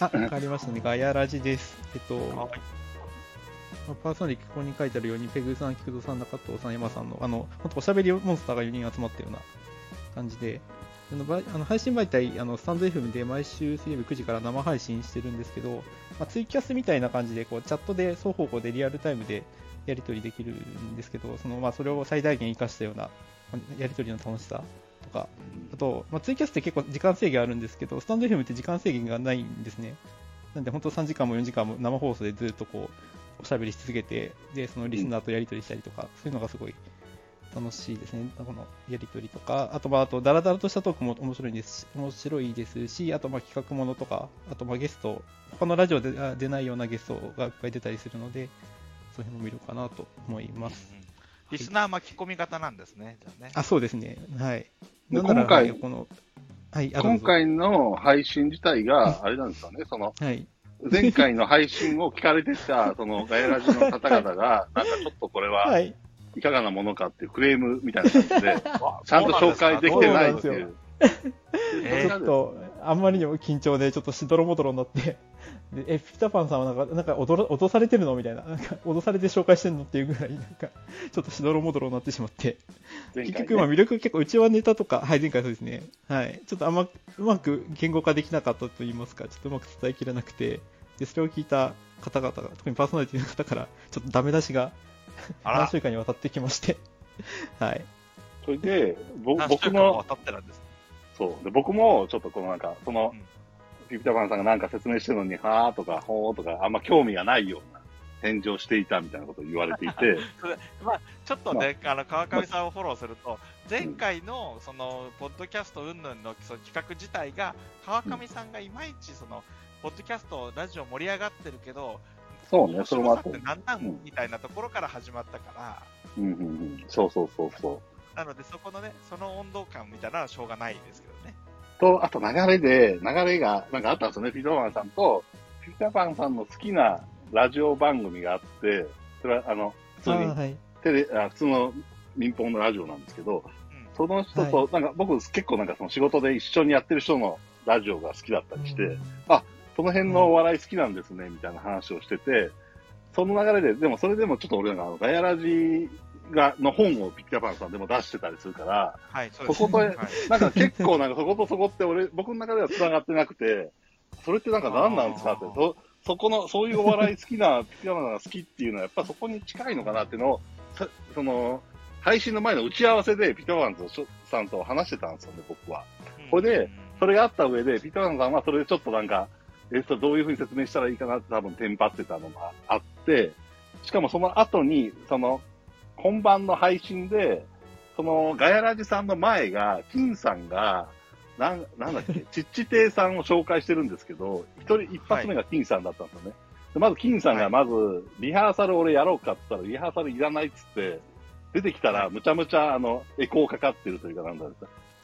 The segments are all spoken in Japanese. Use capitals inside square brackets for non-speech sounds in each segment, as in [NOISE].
あ、わかりましたね。ガヤラジです。えっと、はいまあパーソナリティここに書いてあるように、ペグさん、菊蔵さん、中藤さん、山さんの、あの、本当おしゃべりモンスターが4人集まったような感じで、あのばあの配信媒体、あのスタンド FM で毎週水曜日9時から生配信してるんですけど、まあ、ツイキャスみたいな感じで、こうチャットで双方向でリアルタイムでやり取りできるんですけど、そのまあそれを最大限活かしたようなまあやり取りの楽しさとか、あと、まあ、ツイキャスって結構時間制限あるんですけど、スタンド FM って時間制限がないんですね。なんで本当3時間も4時間も生放送でずっとこう、おしゃべりし続けて、で、そのリスナーとやり取りしたりとか、そういうのがすごい楽しいですね。このやり取りとか、あとまあ、あと、ダラダラとしたトークも面白いですし、面白いですし、あとまあ企画ものとか、あとまあゲスト、他のラジオであ出ないようなゲストがいっぱい出たりするので、そういうのも見るかなと思います。うんリスナー巻き込み型なんですね、じゃあね。あ、そうですね。はい。でなんなら今回はいこの、はい、今回の配信自体が、あれなんですかね、その、はい。前回の配信を聞かれてた、[LAUGHS] その、ガヤラジの方々が、なんかちょっとこれは、はい。いかがなものかっていうクレームみたいな感じで、[LAUGHS] ちゃんと紹介できてないってそういう。えちょっと、あんまりにも緊張で、ちょっとしどろもどろになって、でえ、ピピタパンさんはなんか、なんか脅ら脅されてるの？みたいな、なんか脅されて紹介してんの？っていうぐらい、なんか、ちょっとしどろもどろになってしまって、前回結局、まあ魅力結構、うちはネタとか、はい、前回そうですね、はい、ちょっとあんまうまく言語化できなかったと言いますか、ちょっとうまく伝えきれなくて、で、それを聞いた方々が、特にパーソナリティの方から、ちょっとダメ出しが何週間にわたってきまして、はい。それで、僕も渡ってるんです。そう。で、僕も、ちょっとこのなんか、そのうん、ピピタパンさんがなんか説明してるのに、はーとか、ほーとか、あんま興味がないような返事をしていたみたいなことを言われていて、[LAUGHS] まあ、ちょっとね、あの川上さんをフォローすると、前回のそのポッドキャスト云々のその企画自体が、川上さんがいまいちその、ポッドキャスト、ラジオ盛り上がってるけど、そうね面それもあってなうんんみたいなところから始まったから、うんうんうん。そうそうそうそう。なのでそこのね、その温度感みたいなのはしょうがないですけどね。と、あと流れで、流れが、なんかあったんですよね、ピピタパンさんと、ピピタパンさんの好きなラジオ番組があって、それは、あの、普通にあーはい。テレ、あ普通の民放のラジオなんですけど、うん。その人と、なんか僕結構なんかその仕事で一緒にやってる人のラジオが好きだったりして、うんその辺のお笑い好きなんですね、みたいな話をしてて、その流れで、でもそれでもちょっと俺なんかあの、ガヤラジが、の本をピッタパンさんでも出してたりするから、はい、そうです。そことはいなんか結構なんかそことそこって俺、僕の中では繋がってなくて、それってなんか何なんですかってそ、そこの、そういうお笑い好きな、ピッタパンさんが好きっていうのはやっぱそこに近いのかなっていうのを、さその、配信の前の打ち合わせでピッタパンさんと話してたんですよね、僕は。これで、それがあった上で、ピーターンさんはそれでちょっとなんか、えっと、どういうふうに説明したらいいかなって多分テンパってたのがあって、しかもその後に、その、本番の配信で、その、ガヤラジさんの前が、金さんが、なん、なんだっけ、ちっち亭さんを紹介してるんですけど、一人、一発目が金さんだったんですよね。でまず金さんがまず、リハーサル俺やろうかって言ったら、リハーサルいらないっつって、出てきたら、むちゃむちゃ、あの、エコーかかってるというか、なんだろう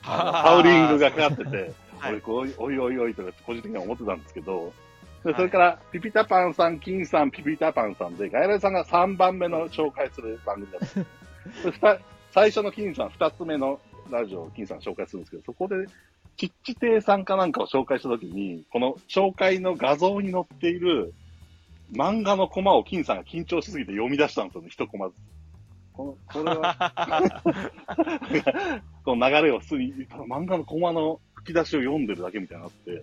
ハウリングがかかってて、[LAUGHS] はい。俺こう、おいおいおいとか個人的には思ってたんですけど、でそれから、ピピタパンさん、金さん、ピピタパンさんで、ガヤラジさんが3番目の紹介する番組だった [LAUGHS] 最初の金さん、2つ目のラジオを金さん紹介するんですけど、そこで、ちっち亭さんかなんかを紹介したときに、この紹介の画像に載っている漫画のコマを金さんが緊張しすぎて読み出したんですよね、一コマずつ。このこれは、[LAUGHS] この流れを普通に、漫画のコマの吹き出しを読んでるだけみたいになって、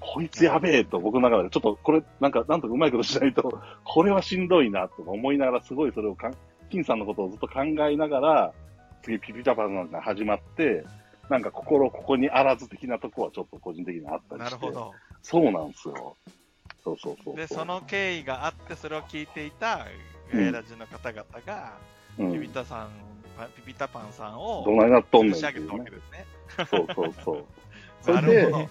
こいつやべえと僕の中で、ちょっとこれ、なんか、なんとかうまいことしないと、[LAUGHS] これはしんどいなとか思いながら、すごいそれをかん、金さんのことをずっと考えながら、次ピピタパンが始まって、なんか心ここにあらず的なとこはちょっと個人的にあったりして。なるほ。ど。そうなんですよ。そうそうそう。で、その経緯があって、それを聞いていたガヤラジの方々が、うん、ピピタさん、パピピタパンさんをどないなっとんねん仕上げたわけ。ですね。そうそうそう。[LAUGHS] そなれでるほど。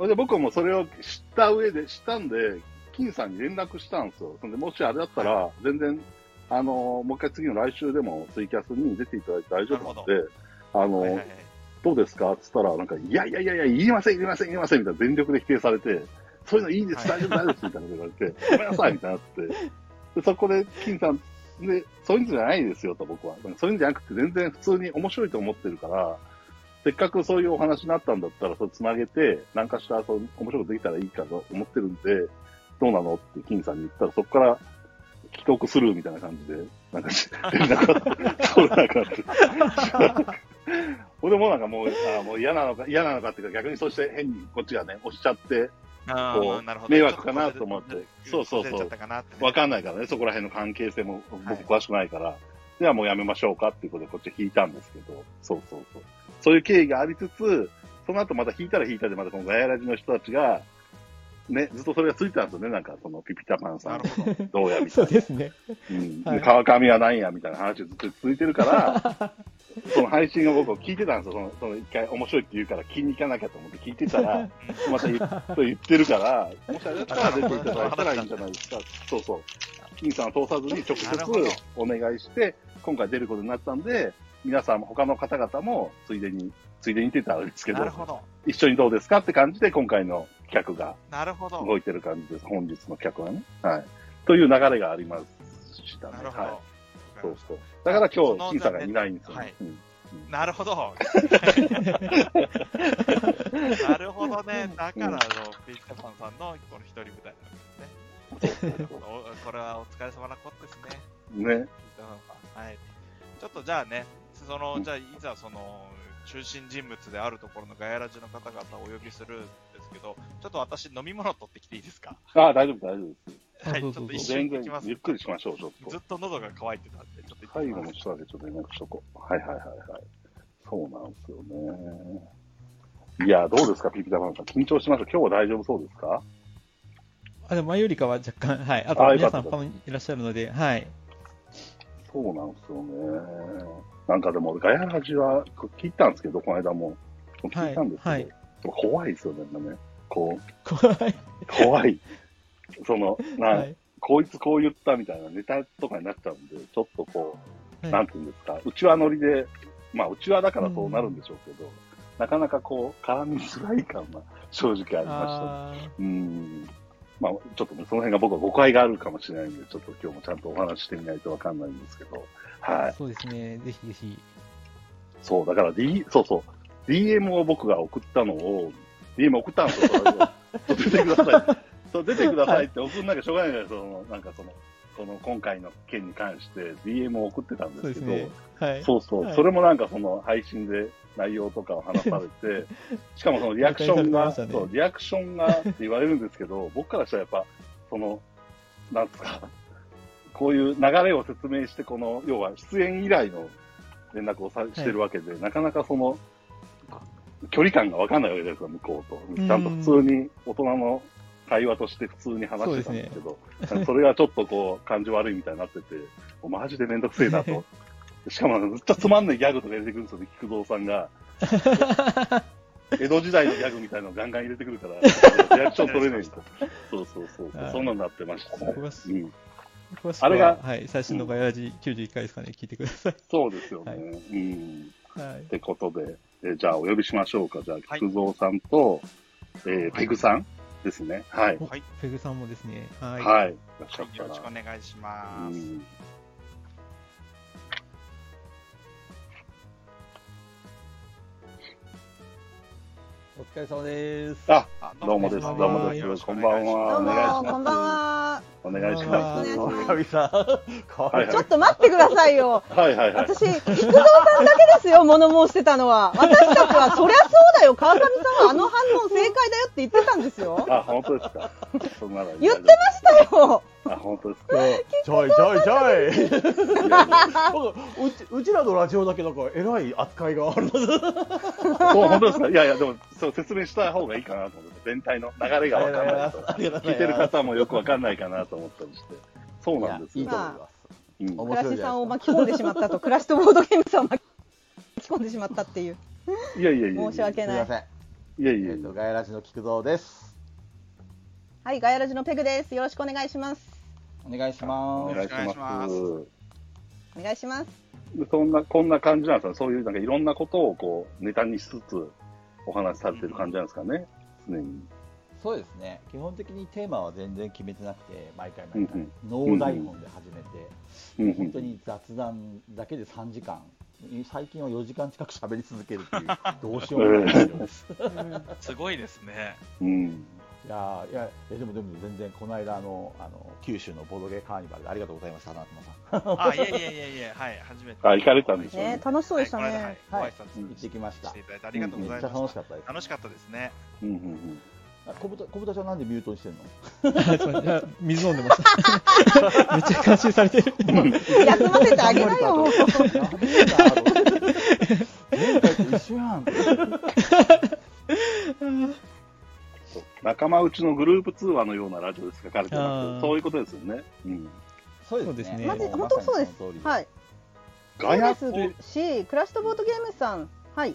それで僕もそれを知った上で、知ったんで、金さんに連絡したんですよ。そんで、もしあれだったら、全然、あの、もう一回次の来週でもツイキャスに出ていただいて大丈夫なんで、あの、はいはいはいどうですか？って言ったら、なんか、いやいやいやいや、言いません、言いません、言いません、みたいな全力で否定されて、そういうのいいです、はい大丈夫、大丈夫です、みたいなこと言われて、ごめんなさい、みたいになって。で、そこで、金さん、で、そういうんじゃないですよと、僕は。そういうんじゃなくて、全然普通に面白いと思ってるから、せっかくそういうお話になったんだったら、それつなげて、何かしらそう面白いことできたらいいかと思ってるんで、どうなのって金さんに言ったら、そこから帰国するみたいな感じで、なんか [LAUGHS] 連絡が取れなくなって。俺もなんかもう、あもう嫌なのか、嫌なのかっていうか、逆にそして変にこっちがね、押しちゃって、あこう迷惑かなと思って。そうそうそう。わかんないからね、そこら辺の関係性も僕はい。詳しくないから、ではもうやめましょうかっていうことでこっち引いたんですけど、そうそうそう。そういう経緯がありつつ、その後また引いたら引いたで、またこのガヤラジの人たちが、ね、ずっとそれがついてたんですよね、なんかそのピピタパンさなんど。どうやみたそいうな。ですね。うんはいで川上は何やみたいな話ずっと続いてるから、[LAUGHS] その配信を僕聞いてたんですよ。その、その一回面白いって言うから気に行かなきゃと思って聞いてたら、また言そう言ってるから、もしあれだったら出ていただいたらいいんじゃないですか。そうそう。金さんを通さずに直接お願いして、今回出ることになったんで、皆さんも他の方々もついでに、ついでにって言ったらあれですけどど。一緒にどうですかって感じで今回の企画がなるほど。動いてる感じです。本日の企画はね。はい。という流れがありましたね。なるほど。はい。そうそう。だから今日、金さんがいないんですよ、はいうんたなるほど。[LAUGHS] なるほどね。だからの、ピッタパンさんのこの一人舞台なんですね。おこれはお疲れ様なことですね。ね。はい。ちょっとじゃあね、その、うんじゃあいざその、中心人物であるところのガヤラジの方々をお呼びするんですけど、ちょっと私飲み物取ってきていいですか？ああ、大丈夫、大丈夫です。はい、ちょっと一瞬行きますゆっ。くりしましょう、ちょっとずっ。と喉が渇いてたんで、ちょっと行って最後。の人だけちょっと連絡しとこう。はいはいはいはい。そうなんですよね。いや、どうですか、ピピタパンさん。緊張しました。今日は大丈夫そうですか？あ、でも前よりかは若干、はい。あと皆さんファンいらっしゃるので、はい。そうなんですよね。なんかでも、ガヤラジは聞いたんですけど、この間も。聞いたんですけど、はい怖いですよね、なんかね。こう、怖い。怖い。その、な、はい。こいつこう言ったみたいなネタとかになっちゃうんで、ちょっとこう、はいなんていうんですか、うちわ乗りで、まあ、うちわだからそうなるんでしょうけど、なかなかこう、絡みづらい感が正直ありましたうん。まあ、ちょっとね、その辺が僕は誤解があるかもしれないんで、ちょっと今日もちゃんとお話ししてみないとわかんないんですけど、はい。ーそうですね。ぜひぜひ。そう、だから、D、そうそう、DM を僕が送ったのを、DM 送ったんですよ、出てください。[LAUGHS] そう、出てくださいって送んなきゃしょうがないじゃないですか、その、なんかその、その今回の件に関して DM を送ってたんでそうすけど、ですね。はい。そうそう、はいそれもなんかその配信で内容とかを話されて、[LAUGHS] しかもそのリアクションが、ねそう、リアクションがって言われるんですけど、僕からしたらやっぱ、その、なんですか、こういう流れを説明して、この、要は出演以来の連絡をさしてるわけで、なかなかその、距離感がわかんないわけですよ、向こうと。うんちゃんと普通に大人の会話として普通に話してたんですけど、それがちょっとこう、感じ悪いみたいになってて、マジでめんどくせえなと。しかも、ずっとつまんないギャグとか入れてくるんですよね、菊蔵さんが。江戸時代のギャグみたいなのをガンガン入れてくるから、リアクション取れな [LAUGHS] いんですよ。そうそうそうそんなになってましたね。うん、詳しくはあれがはい。最新のガヤラジ91回ですかね。聞いてください。[LAUGHS] そうですよね。はいうん。はいっ。てことで、えじゃあお呼びしましょうか。じゃあ、はい菊蔵さんと、えーペグさんですね。はい。おはいペグさんもですね。はい。はい。いらっしゃはい、ったらよろしくお。願いしうます。んお疲れ様です。あ、あどうもです。どどううももです。よろしくこんばんは。おどうも願いします。こんばんは。お願いします。ちょっと待ってくださいよ。はいはいはい。私、菊蔵さんだけですよ、物申してたのは。私たちは、そりゃそうだよ、川上さんはあの反応正解だよって言ってたんですよ。あ、本当ですか。そんなら言ってましたよ。あ、本当ですか。ちょいちょいちょい。うちうちらのラジオだけなんか偉い扱いがある。そう、本当ですか。いやいや、でも、そう説明した方がいいかなと思って、全体の流れがわかんない聞いてる方もよくわかんないかなと思ったりして。そうなんですよいいと。思います。うん面倉さんを巻き込んでしまったと、倉しとボードゲームさんを巻き込んでしまったっていう。いやいやいや。申し訳ないすみま。せん。いやいやいやえっと、。ガヤラジの菊蔵です。はい、ガヤラジのペグです。よろしくお願いします。お願いしおます。お願いしますす。お願いします。でそんな、こんな感じなんですよ。そういう、なんかいろんなことをこう、ネタにしつつ、お話しされてる感じなんですかね？常に。そうですね。基本的にテーマは全然決めてなくて、毎回毎回うんうん、ノー台本で始めて、本当に雑談だけで3時間最近は4時間近く喋り続けるっていう、[LAUGHS] どうしようもないです。すごいですね。うん。いやーいやえでもでも全然この間あのあの九州のボードゲーカーニバルでありがとうございましたなさんあ、いえいえいえいえ、はい、初めて。あ行かれたんですよね楽しそうでしたね。はい、ご挨行っ拶てきましたしていただいてありがとうございめっちゃました。楽しかったです楽しかったですね。うんうんうん。あ小豚小豚ちゃんなんでミュートにしてんの？[LAUGHS] 水飲んでました。[LAUGHS] めっちゃ監視されてる。[LAUGHS] 休ませてあげなよ。前回と一緒やんそう仲間内のグループ通話のようなラジオで書かれてあまーす。そういうことですよね。うん。そうですねマジも本当そうです。はい。ガヤそうですし、クラッシュとボードゲームさん、はい。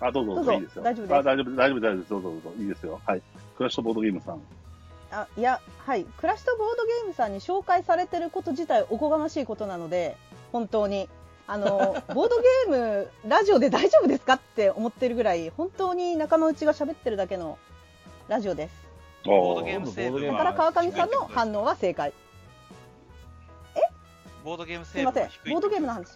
あ、どうぞどうぞ、いいですよ。大丈夫ですあ、大丈夫、大丈夫、大丈夫です。どうぞどうぞ。いいですよ。はい。クラッシュとボードゲームさん。あいや、はい、クラッシュとボードゲームさんに紹介されてること自体おこがましいことなので、本当に。あの [LAUGHS] ボードゲーム、ラジオで大丈夫ですかって思ってるぐらい、本当に仲間内が喋ってるだけのラジオです。ボードゲーム成分だはから川上さんの反応は正解。ボードゲームすいません。ボードゲームの話。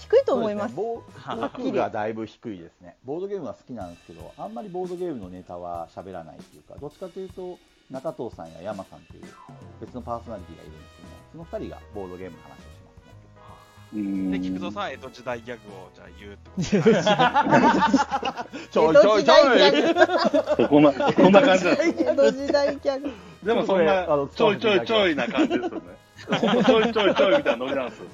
低いと思います。ボー僕がだいぶ低いですね。ボードゲームは好きなんですけど、あんまりボードゲームのネタは喋らないっていうか、どっちかというと、中藤さんや山さんっていう別のパーソナリティがいるんですけどね、その二人がボードゲームの話をしますで、菊蔵さんは江戸時代ギャグをじゃあ言うってことですねちょいちょいちょいこんな、こんな感じなんです。江戸時代ギャグ。でもそんなあの、ちょいちょいちょいな感じですよね。ちょいちょいちょいみたいなノリなんですよ。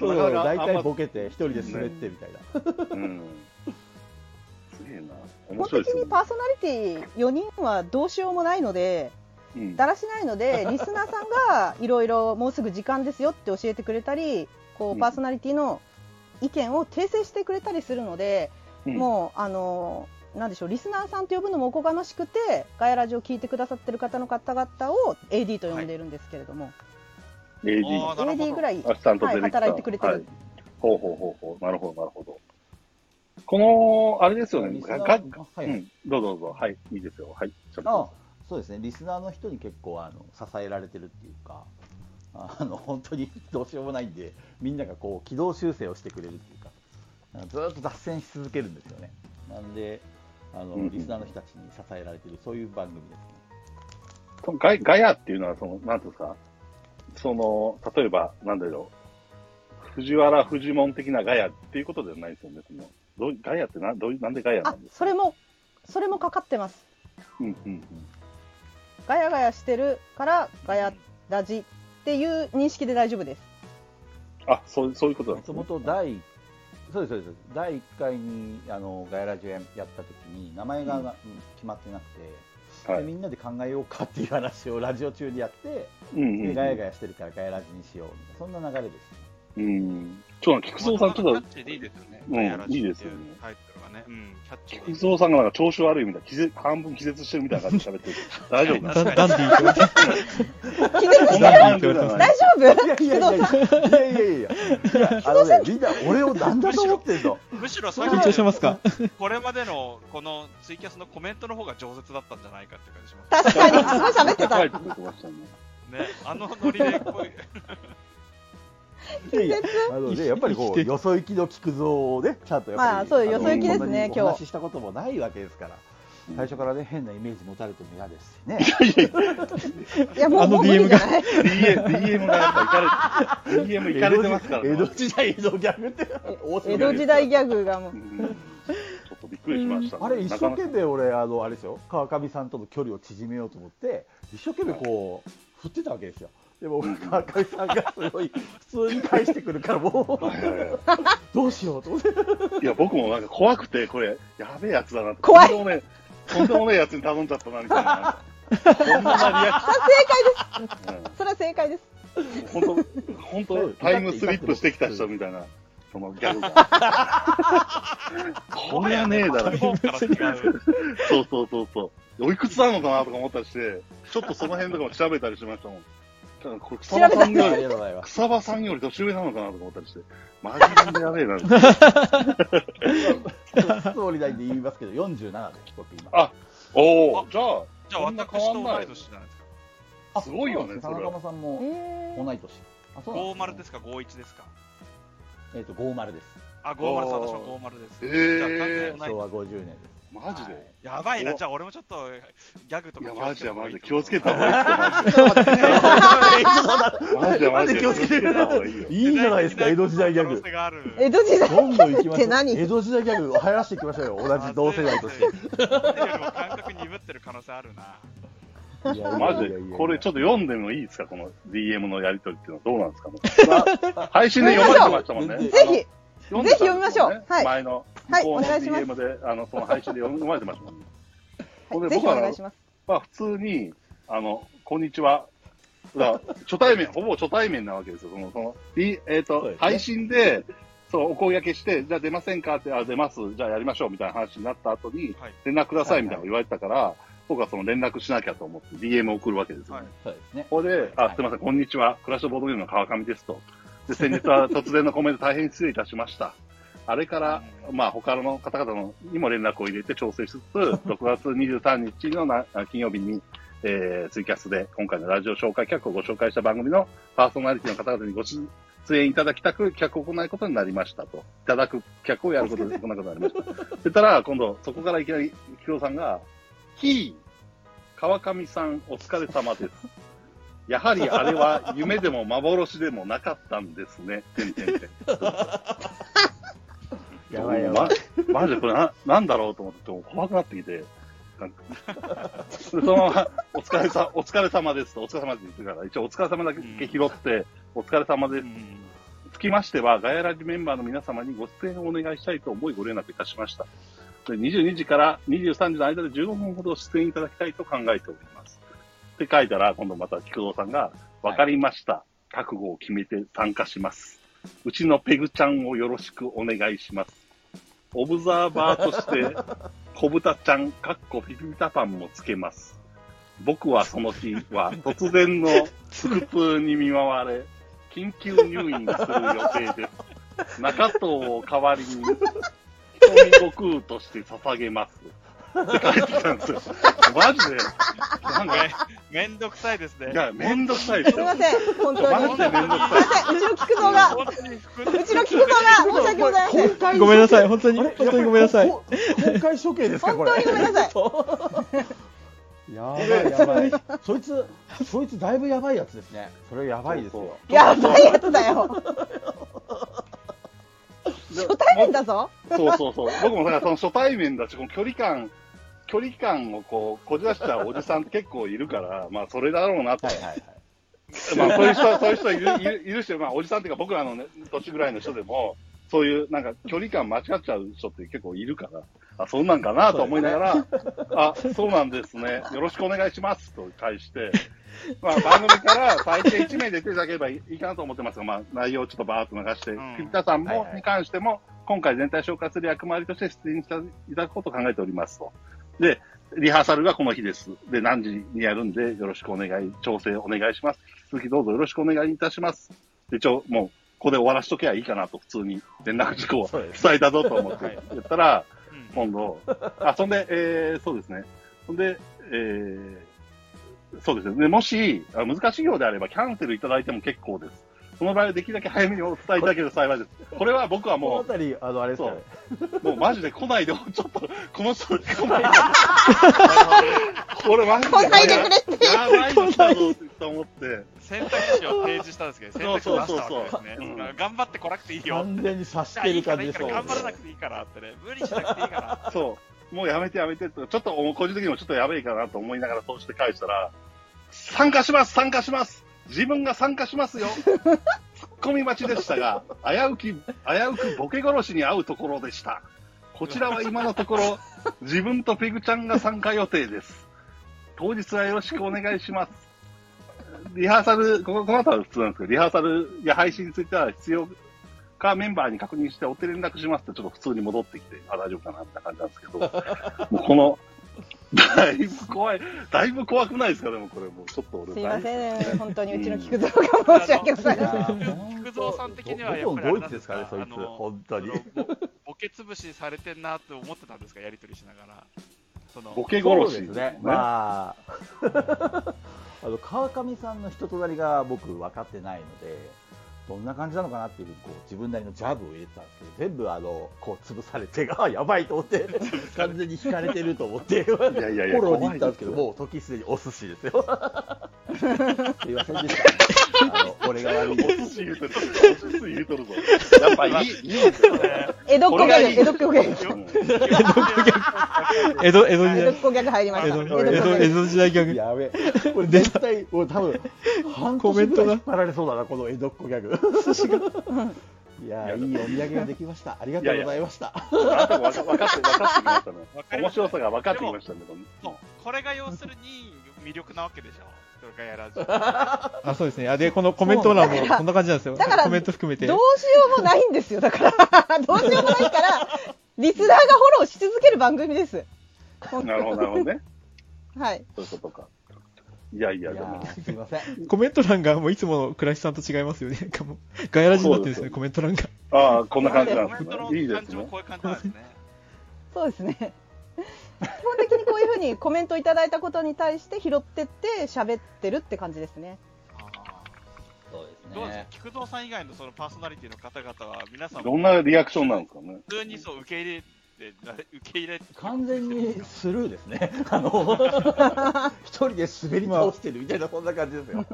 大体ボケて一人で滑ってみたいな。うん。すげえな。面本白いですよね。的にパーソナリティ4人はどうしようもないので、うんだらしないので、[LAUGHS] リスナーさんがいろいろもうすぐ時間ですよって教えてくれたり、こうパーソナリティの意見を訂正してくれたりするので、うんもう、あのなんでしょう、リスナーさんと呼ぶのもおこがましくて、ガヤラジを聞いてくださってる方の方々を AD と呼んでいるんですけれども、AD。あーなるほど AD ぐらい、アシスタントはい、働いてくれてる。はいほうほうほうほう。なるほど、なるほど。この、あれですよね。がはいうん。どうぞどうぞ。はい。いいですよ。はい。ちょっあと。そうですね、リスナーの人に結構あの支えられてるっていうか、あの本当に [LAUGHS] どうしようもないんで、みんながこう軌道修正をしてくれるっていうか、ずーっと脱線し続けるんですよね。なんで、あのうんうんリスナーの人たちに支えられてる、そういう番組ですね。そのガイガヤっていうのは、その、なんですか、その、例えば、なんだろう、藤原藤門的なガヤっていうことではないですよね。そのどういガヤってなどういなんでガヤなあんです、か？それも、それもかかってます。うんうんうん。ガヤガヤしてるから、ガヤラジっていう認識で大丈夫です。あ、そうそういうことなんもとですね。もと第、そうです、そうです、第1回にあのガヤラジオやった時に、名前が、うんうん決まってなくて、はい。でみんなで考えようかっていう話をラジオ中にやって、でうんうんうん。ガヤガヤしてるからガヤラジにしようみたいな、そんな流れです。うん。ちょっと、菊蔵さん、ちょっといいですよね。うんガヤラジってういいですよねタイトルがね、うん、キャッチー。伊蔵さんがなんか調子悪いみたいな、気絶半分気絶してるみたいな感じで喋ってる。大丈夫ダンディーって気絶してる大丈夫？いやいやいやいや、あのね、みんな俺を何だと思ってんのむしろさっき緊張ますかこれまでのこのツイキャスのコメントの方が饒舌だったんじゃないかって感じします。確かに、すごい喋ってた。ね、あのノリでこ。いやいや [LAUGHS] あのね、やっぱりこう、よそ行きの菊蔵をね、ちゃんとやっぱり、まあそうよそ行きですね今日お話ししたこともないわけですから、最初からね、変なイメージ持たれても嫌ですしね。いや、もう、あの DM が DM, DM がやっぱ行かれて、DM 行かれてますからね。江戸時代のギャグって、江る戸時代ギャグがもうう。んちょっとびっくりしましたね。あれ、一生懸命俺、あの、あれですよ、川上さんとの距離を縮めようと思って、一生懸命こう、振ってたわけですよ。でも、川上さんがすごい、普通に返してくるから、もう、どうしようと思って。いや、僕もなんか怖くて、これ、やべえやつだなって。怖いとんでもねえ、とんでもねえやつに頼んじゃったな、みたいな。[LAUGHS] こんなリアクション。それは正解です。うん、本当本当タイムスリップしてきた人みたいな、そのギャグが。[LAUGHS] こりゃねえだろ。方から違う。そうそうそうそう。おいくつなのかなとか思ったりして、ちょっとその辺とかも調べたりしましたもん。ただこれ草場さんより。草場さんより年上なのかなとか思ったりして、マジでやべえな。ストーリー内で言いますけど、47です、僕今。あおお、じゃあ、じゃあそんな私と変わんない同い年じゃないですか？すごいよね、田中それは。間さんもえ同い年。あ、そうなん50ですか、51ですか？えっ、と、50です。あ、50さん、私も50です。えーじゃあ関係ない昭和50年です。マジで、はい。やばいな、お。じゃあ俺もちょっとギャグとかいや、マジでマジで。気気をつけたた方がいい。って、いマジで。マジで。気をつけてた方がいいよ。いじゃないですか、江戸時代ギャグ。江戸時代。どんどん行きましょう。って何？江戸時代ギャグを流行らせていきましょうよ。同じ同世代として。感覚鈍ってる可能性あるな。いやマジで、これちょっと読んでもいいですか？この DM のやりとりっていうのはどうなんですか？配信で読まれてましたもんね。ぜひあの読んでたんですよねぜひ読みましょうはい前のはい向こうのお願いします DM で、あの、その配信で読まれてましたはい、ぜひで僕はお願いします。まあ普通に、あの、こんにちは。だ初対面、[LAUGHS] ほぼ初対面なわけですよ。その、その、いえっ、と、配信で、そう、お声掛けして、じゃあ出ませんかって、あ、出ます。じゃあやりましょうみたいな話になった後に、はい。連絡くださいみたいなのを言われてたから、僕はその連絡しなきゃと思って DM を送るわけですよ、ねはいそうですね。ここで、あ、すみません、こんにちは。クラッシュボードゲームの川上ですと。で、先日は突然のコメント大変失礼いたしました。あれから、まあ、他の方々のにも連絡を入れて調整しつつ、[LAUGHS] 6月23日のな金曜日に、えー、ツイキャスで今回のラジオ紹介企画をご紹介した番組のパーソナリティの方々にご出演いただきたく企画を行うことになりましたと。いただく企画をやることで行うことになりました。って言ったら、今度、そこからいきなり、ヒロさんが、ひー、川上さんお疲れ様です。やはりあれは夢でも幻でもなかったんですね。てんてんてん。やばいやばい。ま、マジでこれな、なんだろうと思って、もう怖くなってきて。なんかでそのまま、お疲れさ、[LAUGHS] お疲れ様ですと、お疲れ様ですって言ってから、一応お疲れ様だけ拾って、お疲れ様です。つきましては、ガヤラジメンバーの皆様にご出演をお願いしたいと思いご連絡いたしました。で22時から23時の間で15分ほど出演いただきたいと考えております。って書いたら、今度また菊蔵さんが、わかりました。覚悟を決めて参加します。うちのペグちゃんをよろしくお願いします。オブザーバーとして、小豚ちゃん、かっこピピタパンもつけます。僕はその日は突然の腹痛に見舞われ、緊急入院する予定です。中藤を代わりに、瞳悟空として捧げます。って書いてきたんですよ。マジで、なんか、めんどくさいですね。いや、めんどくさいですすよ。みません、本当に。マジでめんどくさい。すいません、うちの菊蔵が、本当に服うちの菊蔵が申し訳ございません。ごめんなさい、本当に、本当にごめんなさい。こ公開処刑ですか、これ。本当にごめんなさい。やばいやばい。そいつ、そいつだいぶやばいやつですね。それやばいですよ。やばいやつだよ。で初対面だぞ。そうそうそう。僕もだからその初対面だし、この距離感、距離感をこう、こじらしちゃうおじさんって結構いるから、[LAUGHS] まあそれだろうなと。はいはいはい。[LAUGHS] まあそういう人は、そういう人はいるいるいるし、まあおじさんっていうか僕らのね、年ぐらいの人でも、そういうなんか距離感間違っちゃう人って結構いるから、あ、そんなんかなと思いながら、あ、そうなんですね。よろしくお願いしますと返して、まあ番組から最低1名出ていただければいいかなと思ってますが、まあ内容をちょっとバーっと流して、うんさんもに関しても、今回全体紹介する役回りとして出演していただくことを考えておりますと。で、リハーサルがこの日です。で、何時にやるんで、よろしくお願い、調整お願いします。引き続きどうぞよろしくお願いいたします。で、一応、もう、ここで終わらしとけばいいかなと、普通に連絡事項を伝えたぞと思ってはい言ったら、うん今度、あ、そんで、えー、そうですね。そんで、えー、そうですね。でもし、あ難しいようであれば、キャンセルいただいても結構です。その場合はできるだけ早めにお伝えいただけると幸いです。これは僕はこのもあたり、あの、あれですかね。う、もうマジで来ないで、ちょっと、この人来ないで。[LAUGHS] これマジで。来ないでくれってやばいんだぞと思って。選択肢を提示したんですけど、選択肢を出したわけですねそう。頑張ってこなくていいよ。完全に察してる感じです頑張らなくていいからってね。無理しなくていいから。そう。もうやめてやめてって、ちょっと、個人的にもちょっとやべえかなと思いながらそうして返したら、参加します参加します自分が参加しますよツッコミ待ちでしたが、危うき、危うくボケ殺しに遭うところでした。こちらは今のところ、自分とペグちゃんが参加予定です。当日はよろしくお願いします。リハーサル、この後は普通なんですけど、リハーサルや配信については必要かメンバーに確認してお手連絡しますってちょっと普通に戻ってきて、あ、大丈夫かなみたいな感じなんですけど、もうこの、だいぶ怖い、だいぶ怖くないですか？でもこれもうちょっと俺。すいまん。せん、本当にうちの菊蔵が申し訳ございません。ー菊蔵さん的にはやっぱりあれなんでですすかね、そいつ。本当に。ボボケ潰しされてんなと思ってたんですか、やりとりしながら。そのボケ殺しですね。まあ、[LAUGHS] あの川上さんの人となりが僕分かってないので、どんな感じなのかなっていうこう自分なりのジャブを入れてたんですけど全部あのこう潰されてあやばいと思って [LAUGHS] 完全に引かれてると思ってフいやいやいやォローに行ったんですけど。もう時すでにお寿司ですよ。[LAUGHS] すいませんでしたあの俺が悪いお寿司言うとる。お寿司言うとるぞ。やっぱいい、いいですよね。江戸っ子ギャグ、江戸っ子ギャグ。うん江戸、江戸時江戸っ代。子ギャグ入りました。江戸、江戸っ子ギ江戸、ャグ。江戸時代ギャグ。やべえこれ絶対俺多分半コメントが引っ張られそうだなこの江戸っ子ギャグいやいいお土産ができましたありがとうございましたあでも分かって、分かってきましたね。面白さが分かってきましたね。これが要するに魅力なわけでしょ。それがやらず。[LAUGHS] あ、そうですね。あ、で、このコメント欄もこんな感じなんですよ。だからコメント含めてど。うしようもないんですよ。だから、[LAUGHS] どうしようもないから、リスナーがフォローし続ける番組です。本なるほど、なるほどね。当 [LAUGHS] はい。そういうことか。いやいや、いやでも、ーすいませんコメント欄がもういつもの倉石さんと違いますよね。かもうガヤラジになってるんですね、コメント欄が。ああ、こんな感じなんですね。いいですね感じもこ。ういう感じなんですね。そうですね。基本的にこういうふうにコメントいただいたことに対して拾ってって喋ってるって感じですね。あそうですーどうですか？ね菊蔵さん以外のそのパーソナリティの方々は皆さんどんなリアクションなんですかね？普通にそう受け入れて、受け入れ完全にスルーですね。あの [LAUGHS] 一人で滑り倒してるみたいなそんな感じですよ。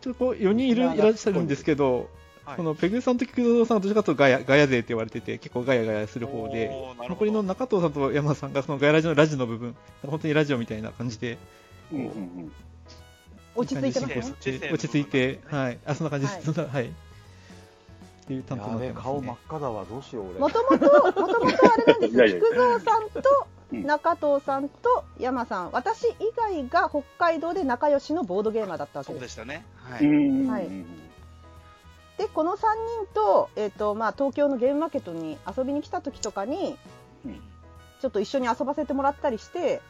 ちょっとこう4人いるいらっしゃるんですけど、はいこのペグさんと菊蔵さんはどちらかというとガヤガヤ勢って言われてて、結構ガヤガヤする方で、残りの中藤さんと山さんがそのガヤラジのラジの部分、本当にラジオみたいな感じで、うんうんうん。落ち着いてますね落ち着いて、はい、あ、そんな感じです。はいはい。っていう担当になってます、ね。顔真っ赤だわどうしよう俺もともと、もともとあれなんですよ。いやいや菊蔵さんとうん中藤さんと山さん、私以外が北海道で仲良しのボードゲーマーだったわけです。そうでしたね。はうい。ん。はいで、この3人と、えっ、と、まあ、東京のゲームマーケットに遊びに来た時とかに、うん。ちょっと一緒に遊ばせてもらったりして、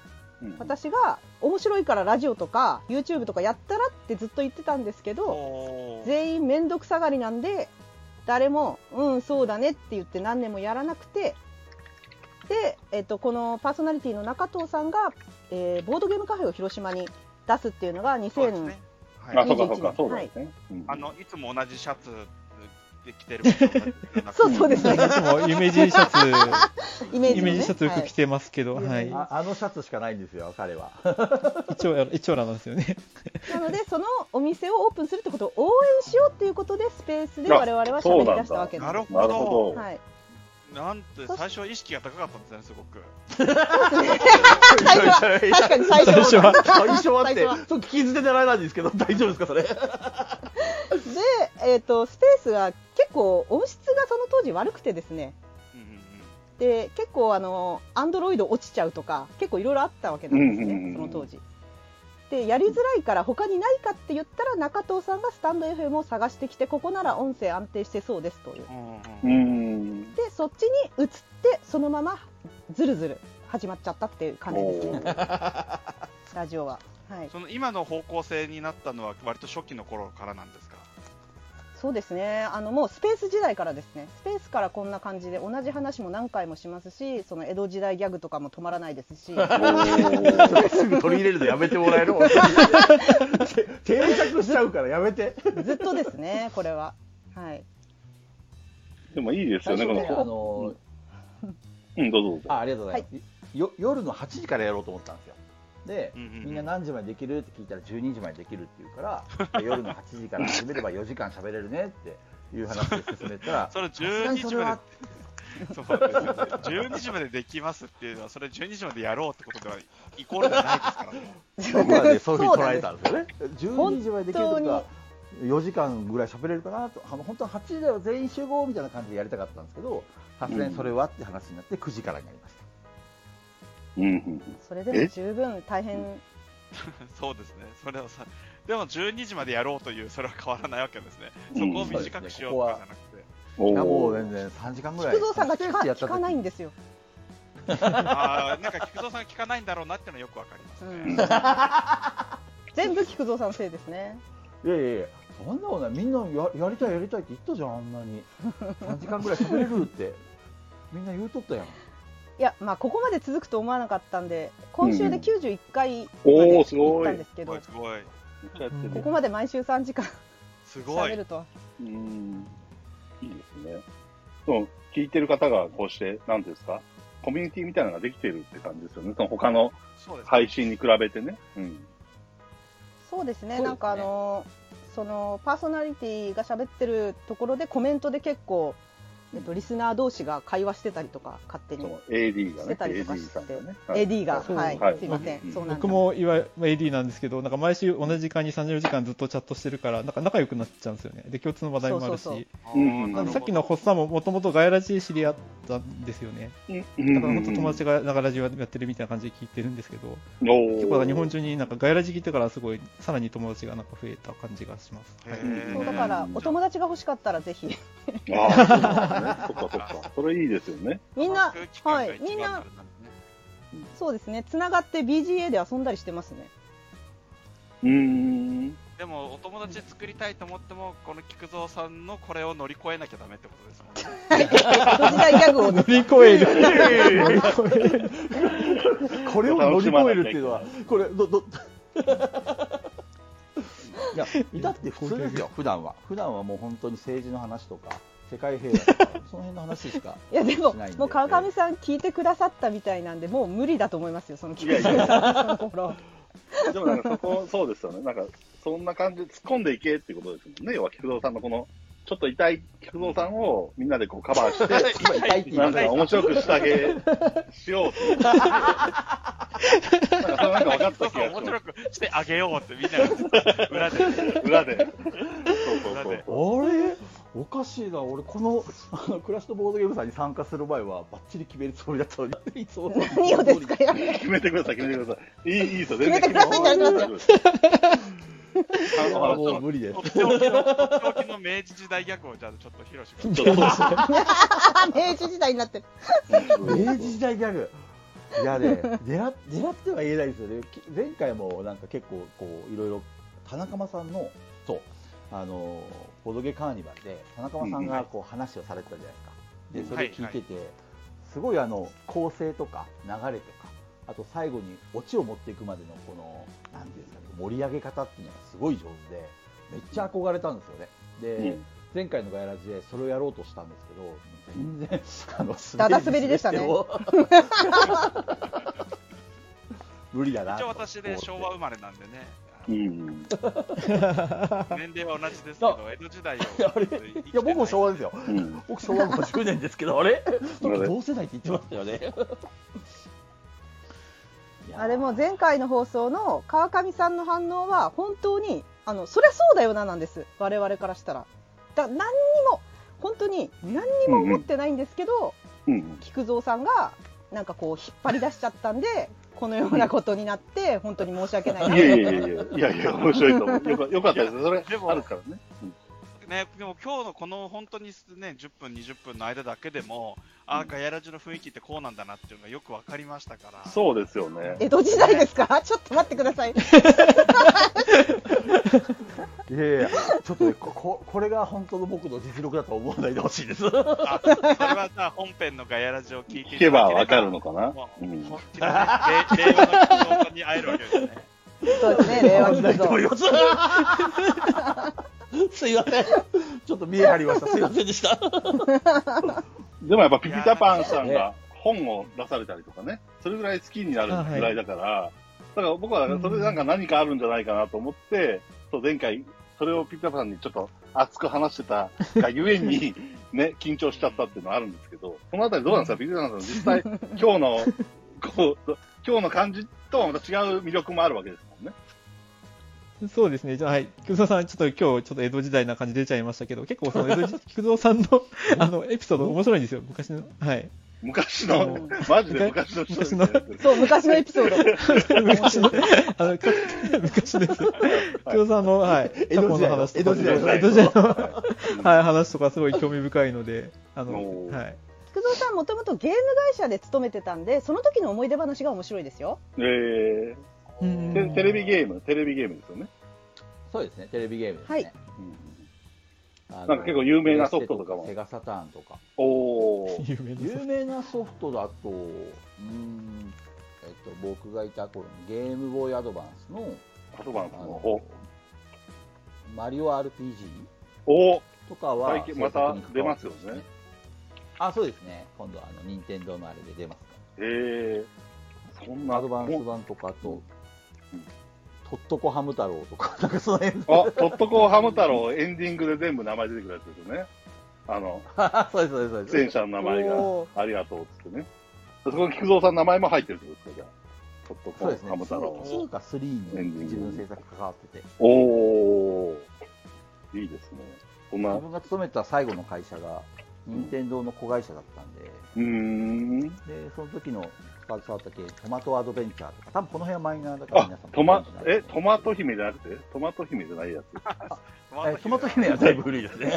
うん。私が面白いからラジオとか YouTube とかやったらってずっと言ってたんですけど、全員めんどくさがりなんで誰も「うんそうだね」って言って何年もやらなくてで、えっとこのパーソナリティの中藤さんが、えーボードゲームカフェを広島に出すっていうのが2000、そうですね。はいあ、そうかそうか、そうだよね。うんあの、いつも同じシャツで着てる。[LAUGHS] そうそうですねいつもイメージシャツ、イメージシャツよく着て、てますけど、ははいい。ああのシャツしかないんですよ彼は一応、一応らなんですよね。なのでそのお店をオープンするってことを応援しようっていうことでスペースで我々は喋り出したわけですなるほなるほど。ど。はい、なんて、最初は意識が高かったんですね、すごく。最初は。確かに最初最初は。最初はって。最初は。そう聞き捨てならないんですけど大丈夫ですかそれ？で、えー、とスペースが結構音質がその当時悪くてですね。うんうんうん。で結構あのアンドロイド落ちちゃうとか結構いろいろあったわけなんですね、うんうんうん。その当時でやりづらいから他にないかって言ったら中藤さんがスタンド FM を探してきてここなら音声安定してそうですという。でそっちに移ってそのままずるずる始まっちゃったっていう感じですね。ラジオは。はい。その今の方向性になったのは割と初期の頃からなんですか？そうですね。あのもうスペース時代からですね。スペースからこんな感じで同じ話も何回もしますしその江戸時代ギャグとかも止まらないですし。[LAUGHS] すぐ取り入れるのやめてもらえる [LAUGHS] 定着しちゃうからやめて。ずっとですねこれは。はい。でもいいですよね、こ最初ねあの。のうん、どうぞどうぞ。あありがとうございます、よ夜の8時からやろうと思ったんですよで、うんうんうん。みんな何時までできるって聞いたら12時までできるって言うから [LAUGHS] 夜の8時から始めれば4時間喋れるねっていう話で進めたらそれさすがに12時まで、[LAUGHS] そうですよね。12時までできますっていうのは、それ12時までやろうってことではイコールじゃないですからね。僕はねそういうふうに捉えたんですよね12時までできるとか4時間ぐらい喋れるかなと。あの本当は8時だよ全員集合みたいな感じでやりたかったんですけどさすがにそれはって話になって9時からになりましたそれでも十分大変 [LAUGHS] そうですね。それはさ、でも12時までやろうという、それは変わらないわけですね。うんそこを短くしようとかじゃなくて。うん。いやもおーう全然3時間ぐらい菊蔵さんが聞か聞かないんですよ、[LAUGHS] ああ、なんか菊蔵さんが聞かないんだろうなっていうのはよくわかりますうね。ん、全部菊蔵さんのせいですねいやいやいやそんなことないみんなややりたいやりたいって言ったじゃんあんなに3時間ぐらい喋れるってみんな言うとったやんいやまあここまで続くと思わなかったんで今週で91回まおでーすごい行ったんですけど、すごい、すごい。ここまで毎週3時間すごい喋る。とはうん。いいですね。そう、聞いてる方がこうして、なんですか、コミュニティみたいなのができてるって感じですよね。その他の。配信に比べてね。うん。そうですねそうですねなんかあのそのパーソナリティが喋ってるところでコメントで結構、えっと、リスナー同士が会話してたりとか勝手に。その AD がね、してたりとか AD して、AD が。はい、はい。すいません、うん。そうなんです。僕もいわゆる AD なんですけど、なんか毎週同じ時間に30時間ずっとチャットしてるから、なんか仲良くなっちゃうんですよね。で、共通の話題もあるし。さっきのホッサンももともとガヤラジで知り合ったんですよね。うん。だから本当友達がガヤラジをやってるみたいな感じで聞いてるんですけど、結構日本中になんかガヤラジ聞いてからすごいさらに友達がなんか増えた感じがします。はいそうだからお友達が欲しかったらぜひ。あね。そっかそっか。それいいですよね。みんなはいみんなそうですねつながって BGA で遊んだりしてますねうーん。でも、お友達作りたいと思っても、この菊蔵さんのこれを乗り越えなきゃダメってことですもんね。[LAUGHS] 時代ギャグを乗り越える。[LAUGHS] 乗り越える。これを乗り越えるっていうのは、これ、ど、ど、いや、至って普通ですよ、普段は。普段はもう本当に政治の話とか、世界平和とか、[LAUGHS] その辺の話しか。いやでももう川上さん聞いてくださったみたいなんでもう無理だと思いますよその菊いやいや蔵さんのところでもなんかそこ、そうですよね。なんか、そんな感じで突っ込んでいけっていうことですもんね。要は、菊蔵さんのこの、ちょっと痛い菊蔵さんをみんなでこうカバーして、今痛いって言ないんかました面白くしてあげ、しようって。[LAUGHS] なんか、それなんか分かった気が面白くしてあげようってみんなが裏で。す。裏で。そうそうそうそう。あれ？おかしいな、俺、このあのクラシットボードゲームさんに参加する前は、ばっちり決めるつもりだったのに、[LAUGHS] いつも何をですか？やめ決めてください、決めてください。いい、いいですよ、決めてくださいって。あのもう無理ですと。っておきの、明治時代ギャグをじゃあちょっとヒロシが。ちょっと明治時代になってる明治時代ギャグ。いやね、狙っ狙っては言えないですよね。き前回もなんか結構こういろいろ田中間さんのそうあのボドゲカーニバルで田中間さんがこう話をされてたじゃないですか。でそれ聞いてて、すごいあの構成とか流れとかあと最後にオチを持っていくまでのこのなんていうんですかね盛り上げ方っていうのがすごい上手でめっちゃ憧れたんですよね。で、うん。前回のガヤラジでそれをやろうとしたんですけど全然あのだだ滑りでしたね。[LAUGHS] 無理だな一応私で昭和生まれなんでね。うん。年齢は同じですけど、江戸時代を。[LAUGHS] い。や僕も昭和ですよ。うん。僕昭和50年ですけど [LAUGHS] あれ？同世代って言ってましたよね。[LAUGHS] あれも前回の放送の川上さんの反応は本当にあのそりゃそうだよななんです。我々からしたら。だ何にも本当に何にも思ってないんですけど、うん。菊蔵さんがなんかこう引っ張り出しちゃったんでこのようなことになって本当に申し訳ないないやいやいやいや、いやいや、面白いと思う。よかよかったです。それ、でもあるからね。ね、でも今日のこの本当にね、10分、20分の間だけでも、ああ、ガヤラジの雰囲気ってこうなんだなっていうのがよくわかりましたから。そうですよね。江戸時代ですか？ちょっと待ってください [LAUGHS] いやいやちょっとねこここれが本当の僕の実力だと思わないでほしいですあそれはさ、本編のガヤラジを聞いてい聞けばわかるののかな？も。ううん。本気のね、令令和に会えるわけですね。そうですねすすいません。ちょっと見え張りました。すいませんでした。[LAUGHS] でもやっぱピピタパンさんが本を出されたりとかね、それぐらい好きになるぐらいだから、だから僕はそれでなんか何かあるんじゃないかなと思って、そう前回、それをピピタパンさんにちょっと熱く話してたがゆえに、[LAUGHS] ね、緊張しちゃったっていうのはあるんですけど、そのあたりどうなんですか、ピピタパンさん、実際、今日の、こう、今日の感じとはまた違う魅力もあるわけです。そうですね。じゃあ、はい。菊蔵さん、ちょっと今日、ちょっと江戸時代な感じ出ちゃいましたけど、結構その江戸時、[LAUGHS] 菊蔵さんの、あの、エピソード面白いんですよ。昔の。はい。昔の、マジで昔の人昔のそう昔のエピソード昔の、[LAUGHS] あの、か昔です。菊蔵さんの、はい。江戸時代の話とか江戸時代の江戸時代の、うんはい、話とかすごい興味深いので、あの、はい。菊蔵さんもともとゲーム会社で勤めてたんでその時の思い出話が面白いですよえーテテレビゲーム、テレビゲームですよね。そうですねテレビゲームですね、はいなんか結構有名なソフトとかもセガサターンとかおー。[LAUGHS] 有名なソフトだとうーんえっと僕がいた頃にゲームボーイアドバンスのアドバンスの。マリオ RPG おとかは最近また出ますよね。あ、そうですね。今度、あの、任天堂のあれで出ますかへえそんな。アドバンス版とか、あとうん、とっとこハム太郎とか、なんかその辺。あ、とっとこハム太郎エンディングで全部名前出てくるやつですよね。あの、[LAUGHS] そうです、そうです、そうです。出演者の名前がありがとうっつってね。そこに菊蔵さんの名前も入ってるってことですか、じゃあ。とっとこそうですね。ハム太郎。2か3に自分制作関わってて、おー。いいですね。そんな、う自分が勤めた最後の会社が、任天堂の子会社だったんで、ーん。で、その時の携わった系、トマトアドベンチャーとか、多分この辺はマイナーだからあ皆さん、トマえ、トマト姫じゃなくて？トマト姫じゃないやつ。えトマト姫はだいぶ古いですね。[LAUGHS]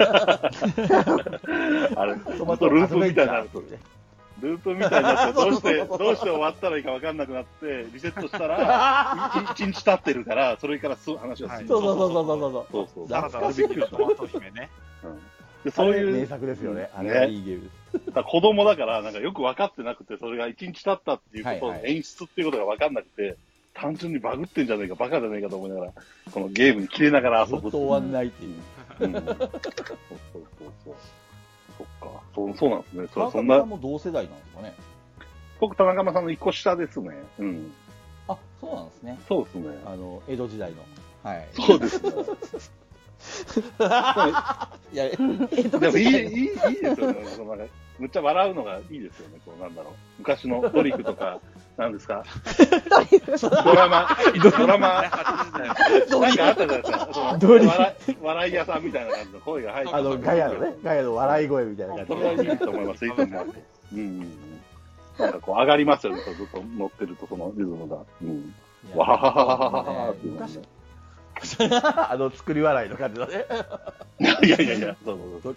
あれ、トトママトループみたいになるとループみたいになって、どうして、[LAUGHS] どうして終わったらいいか分かんなくなって、リセットしたら、[LAUGHS] い一日経ってるから、それからす話が進む。そうそうそうそうそうそう。そうそうザラザラできるトマト姫ね。うんでそういう、名作ですよね。あれはいいゲームです。だ子供だから、なんかよく分かってなくて、それが一日経ったっていうことを、はいはい演出っていうことが分かんなくて、単純にバグってんじゃねえか、バカじゃねえかと思いながら、このゲームに切れながら遊ぶっ終わんないっていう。うんそうそうそうそう。そっか。そう、そうなんですね。そ川そんな、も同世代なんですかね。僕、田中さんの一個下ですね。うん。あ、そうなんですね。そうですね。あの、江戸時代の。はい。そうですね。い [LAUGHS] や、でもいい、いい、いいですよね。むっちゃ笑うのがいいですよね。こう、なんだろう。昔のトリックとか、なんですか？ドラマ、ドラマ、80代のなんかあったじゃないですか。ドリ笑い笑い屋さんみたいな感じの声が入ってあの、ガヤのね、ガヤの笑い声みたいな感じそれはいいと思います。いいと思います。うんうんうん。なんかこう、上がりますよね。ずっと乗ってると、そのリズムが。うん。でわはははははは [LAUGHS] あの、作り笑いの感じだね。[LAUGHS] いやいやいや、そうそうそう。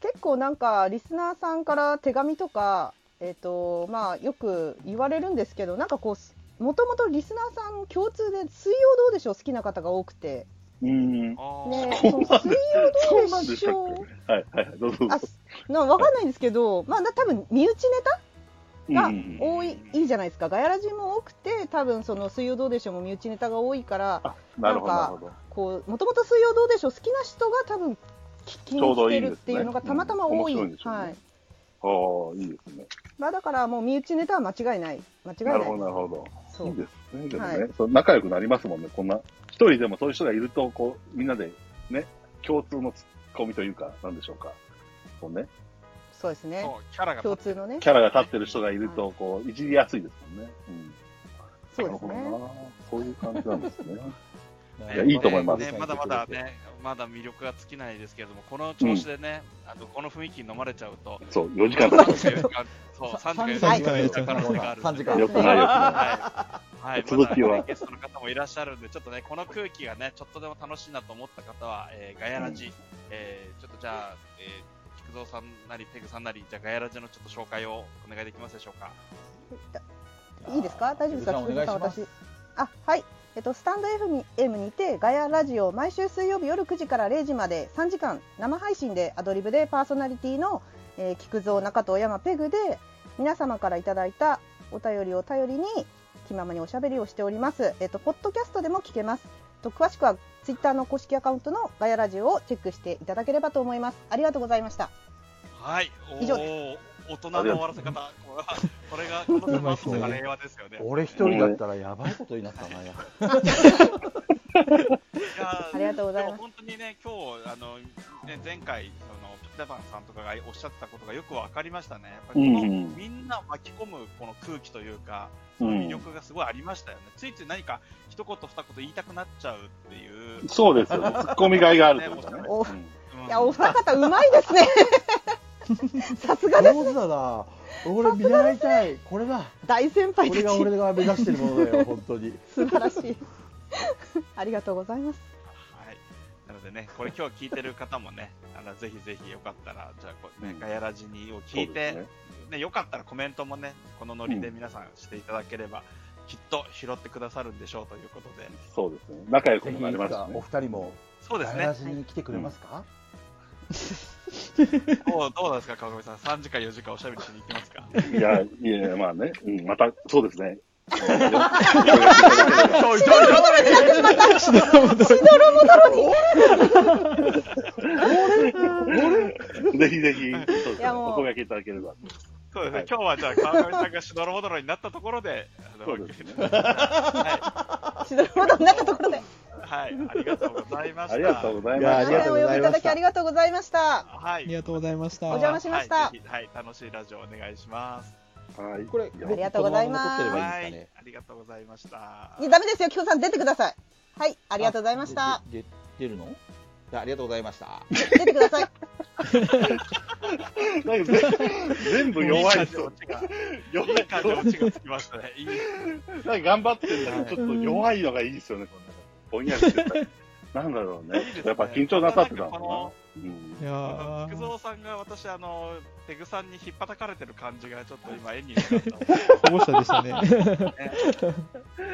結構なんかリスナーさんから手紙とか、えっとまあ、よく言われるんですけどなんかこうもともとリスナーさん共通で「水曜どうでしょう」好きな方が多くて、うん。ね、水曜そどうでしょうはいはいはい。どうぞどうぞ。あなわかんないんですけど、まあ、な多分身内ネタがうん多い,、いいじゃないですかガヤラジも多くて多分その「水曜どうでしょう」も身内ネタが多いからあ、なんか。こうもともと「水曜どうでしょう」好きな人が多分聞きに来てるっていうのがたまたま多い。うんはいああ、いいですね。まあ、だからもう身内ネタは間違いない間違いなないるほど、なるほど。そういいですね。でもね、はいそう仲良くなりますもんね。こんな、一人でもそういう人がいると、こう、みんなでね、共通のツッコミというか、なんでしょうか。こうね、そうですねキャラが共通のねキャラが立ってる人がいると、こう、いじりやすいですもんね。うん。そうですねなるほどな。そういう感じなんですね。ね [LAUGHS] いやいいと思いますねまだまだね、まだ魅力が尽きないですけれども、この調子でね、あのこの雰囲気に飲まれちゃうと、そう、4時間経って3時間、そう、3時間三時間4時間可能性があるんで。3時間よくないよ。はい。はい。続きはゲストの方もいらっしゃるんで、ちょっとね、この空気がね、ちょっとでも楽しいなと思った方は、えーガヤラジ、えーちょっとじゃあ、えー、菊蔵さんなり、ペグさんなり、じゃあガヤラジのちょっと紹介をお願いできますでしょうか。いいですか？大丈夫ですか？お願いします私あはいえっと、スタンド FM にてガヤラジオ毎週水曜日夜9時から0時まで3時間生配信でアドリブでパーソナリティの、えー、菊蔵中藤山ペグで皆様からいただいたお便りを頼りに気ままにおしゃべりをしております。えっとポッドキャストでも聞けます。と詳しくはツイッターの公式アカウントのガヤラジオをチェックしていただければと思います。ありがとうございました。はい。お以上ー大人の終わらせ方。これはこれが、このスマートさが令和ですよね。俺一人だったらやばいことになったな、や [LAUGHS] ありがとうございます本当にね、今日、あの、ね、前回、その、ピピタパンさんとかがおっしゃったことがよくわかりましたね。やっぱりこの、うんうんみんなを巻き込むこの空気というか、その魅力がすごいありましたよね。ついつい何か一言二言言いたくなっちゃうっていう。そうですよね。ツッコミがいがあるというかね。いやお二方うまいですね。[LAUGHS] さすがです。上手だな。俺見習いたい。これだ。大先輩たちこれが俺が目指してるものだよ、本当に。[LAUGHS] 素晴らしい。[LAUGHS] ありがとうございます。はい。なのでね、これ今日聞いてる方もね、[LAUGHS] あの、ぜひぜひよかったら、じゃあこう、ねう、んガヤラジにを聞いて、そうですねね、よかったらコメントもね、このノリで皆さんしていただければ、きっと拾ってくださるんでしょうということで。そうですね。仲良くなりますしおね。二人も、そうですねガヤラ。ジに来てくれますか？どうどうですか、川上さん？3時間4時間おしゃべりしに行きますか？いや、いや、まあね。うん、また、そうですね。お声掛けいただければしどろもどろにぜひぜひ、そうですね、お声掛けいただければ。そうですね、はい今日はじゃあ川上さんがしどろもどろになったところで、あのそうですね。はしどろもどろになったところで、はい、ありがとうございました。ありがとうございました。ありがとうございましたお呼びいただきありがとうございましたはいあり。がとうございました。お邪魔しましたはい、はい、楽しいラジオお願いします。はい。これ、ありがとうございますはいんですかね。、ありがとうございました。いやダメですよ菊さん出てくださいはいありがとうございました出るの？ありがとうございました。出てください [LAUGHS] なんか全全部弱い人弱い感じのオチがつきましたね。いい。なんか頑張ってるんだけど、ちょっと弱いのがいいですよね、こんなぼんやりしてた。[LAUGHS] なんだろうねやっぱ緊張なさってたのかな。うんいやー菊蔵さんが私、あの、ペグさんに引っ張かれてる感じがちょっと今絵になった。[LAUGHS] 保護者でしたね。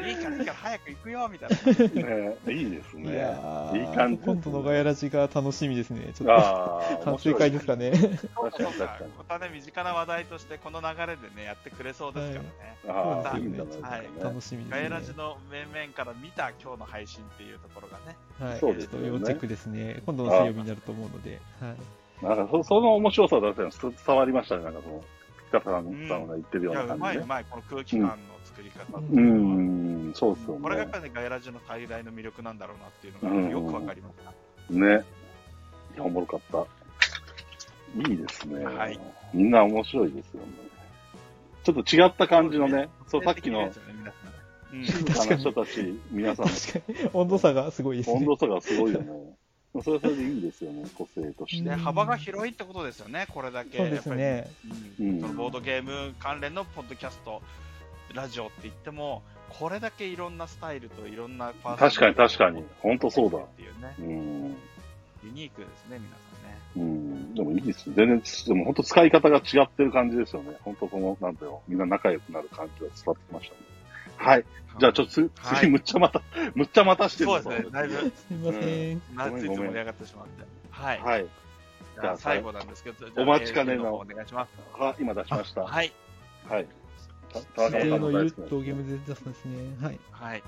いいからいいから早く行くよみたいな。ねいいですいね。いい感じ今度のガヤラジが楽しみですね。ちょっと反省会ですかね。確かにそかかまたね、身近な話題としてこの流れでね、やってくれそうですからね。に。ああ、そうい。楽しみですガエラね。ジの面々から見た今日の配信っていうところがね。はい、そうですよねちょっと要チェックですね。今度の水曜日になると思うので。はい。なんかそその面白さだったの伝わりましたね。なんかその、ピカさんが言ってるよいうな感じで。まいうまい、この空気感の作り方ってういうのは。ん、そうですよね。これがやっぱりね、ガエラジの最大の魅力なんだろうなっていううんのがよくわかりました。ね。いや、おもろかった。いいですね。はいみんな面白いですよね。ちょっと違った感じのね、そう、さっきの静かな人たち、皆さん、確かに、温度差がすごいですね。温度差がすごいよね。それはそれでいいですよね、個性として。で幅が広いってことですよね、これだけ。そうですね。やっぱり。うんうんそのボードゲーム関連のポッドキャスト、ラジオって言っても、これだけいろんなスタイルといろんなパー確かに確かに。本当そうだ。っていうね、うん。ユニークですね、皆さんね。うん。でもいいですよ。全然、でも本当使い方が違ってる感じですよね。本当この、なんだよ、みんな仲良くなる感じが伝わってきましたね。はい。じゃあちょっとつ、はい次むっちゃまた、[LAUGHS] むっちゃまたしてるそうですね、だいぶ、すみません。なついつごめんごめん盛り上がってしまって。はい。はい。じゃあ最後なんですけど、じゃあお待ちかねのお願いします。は、今出しました。はい。はい。た田中の大好きゲームで出すんですね。はい。はい。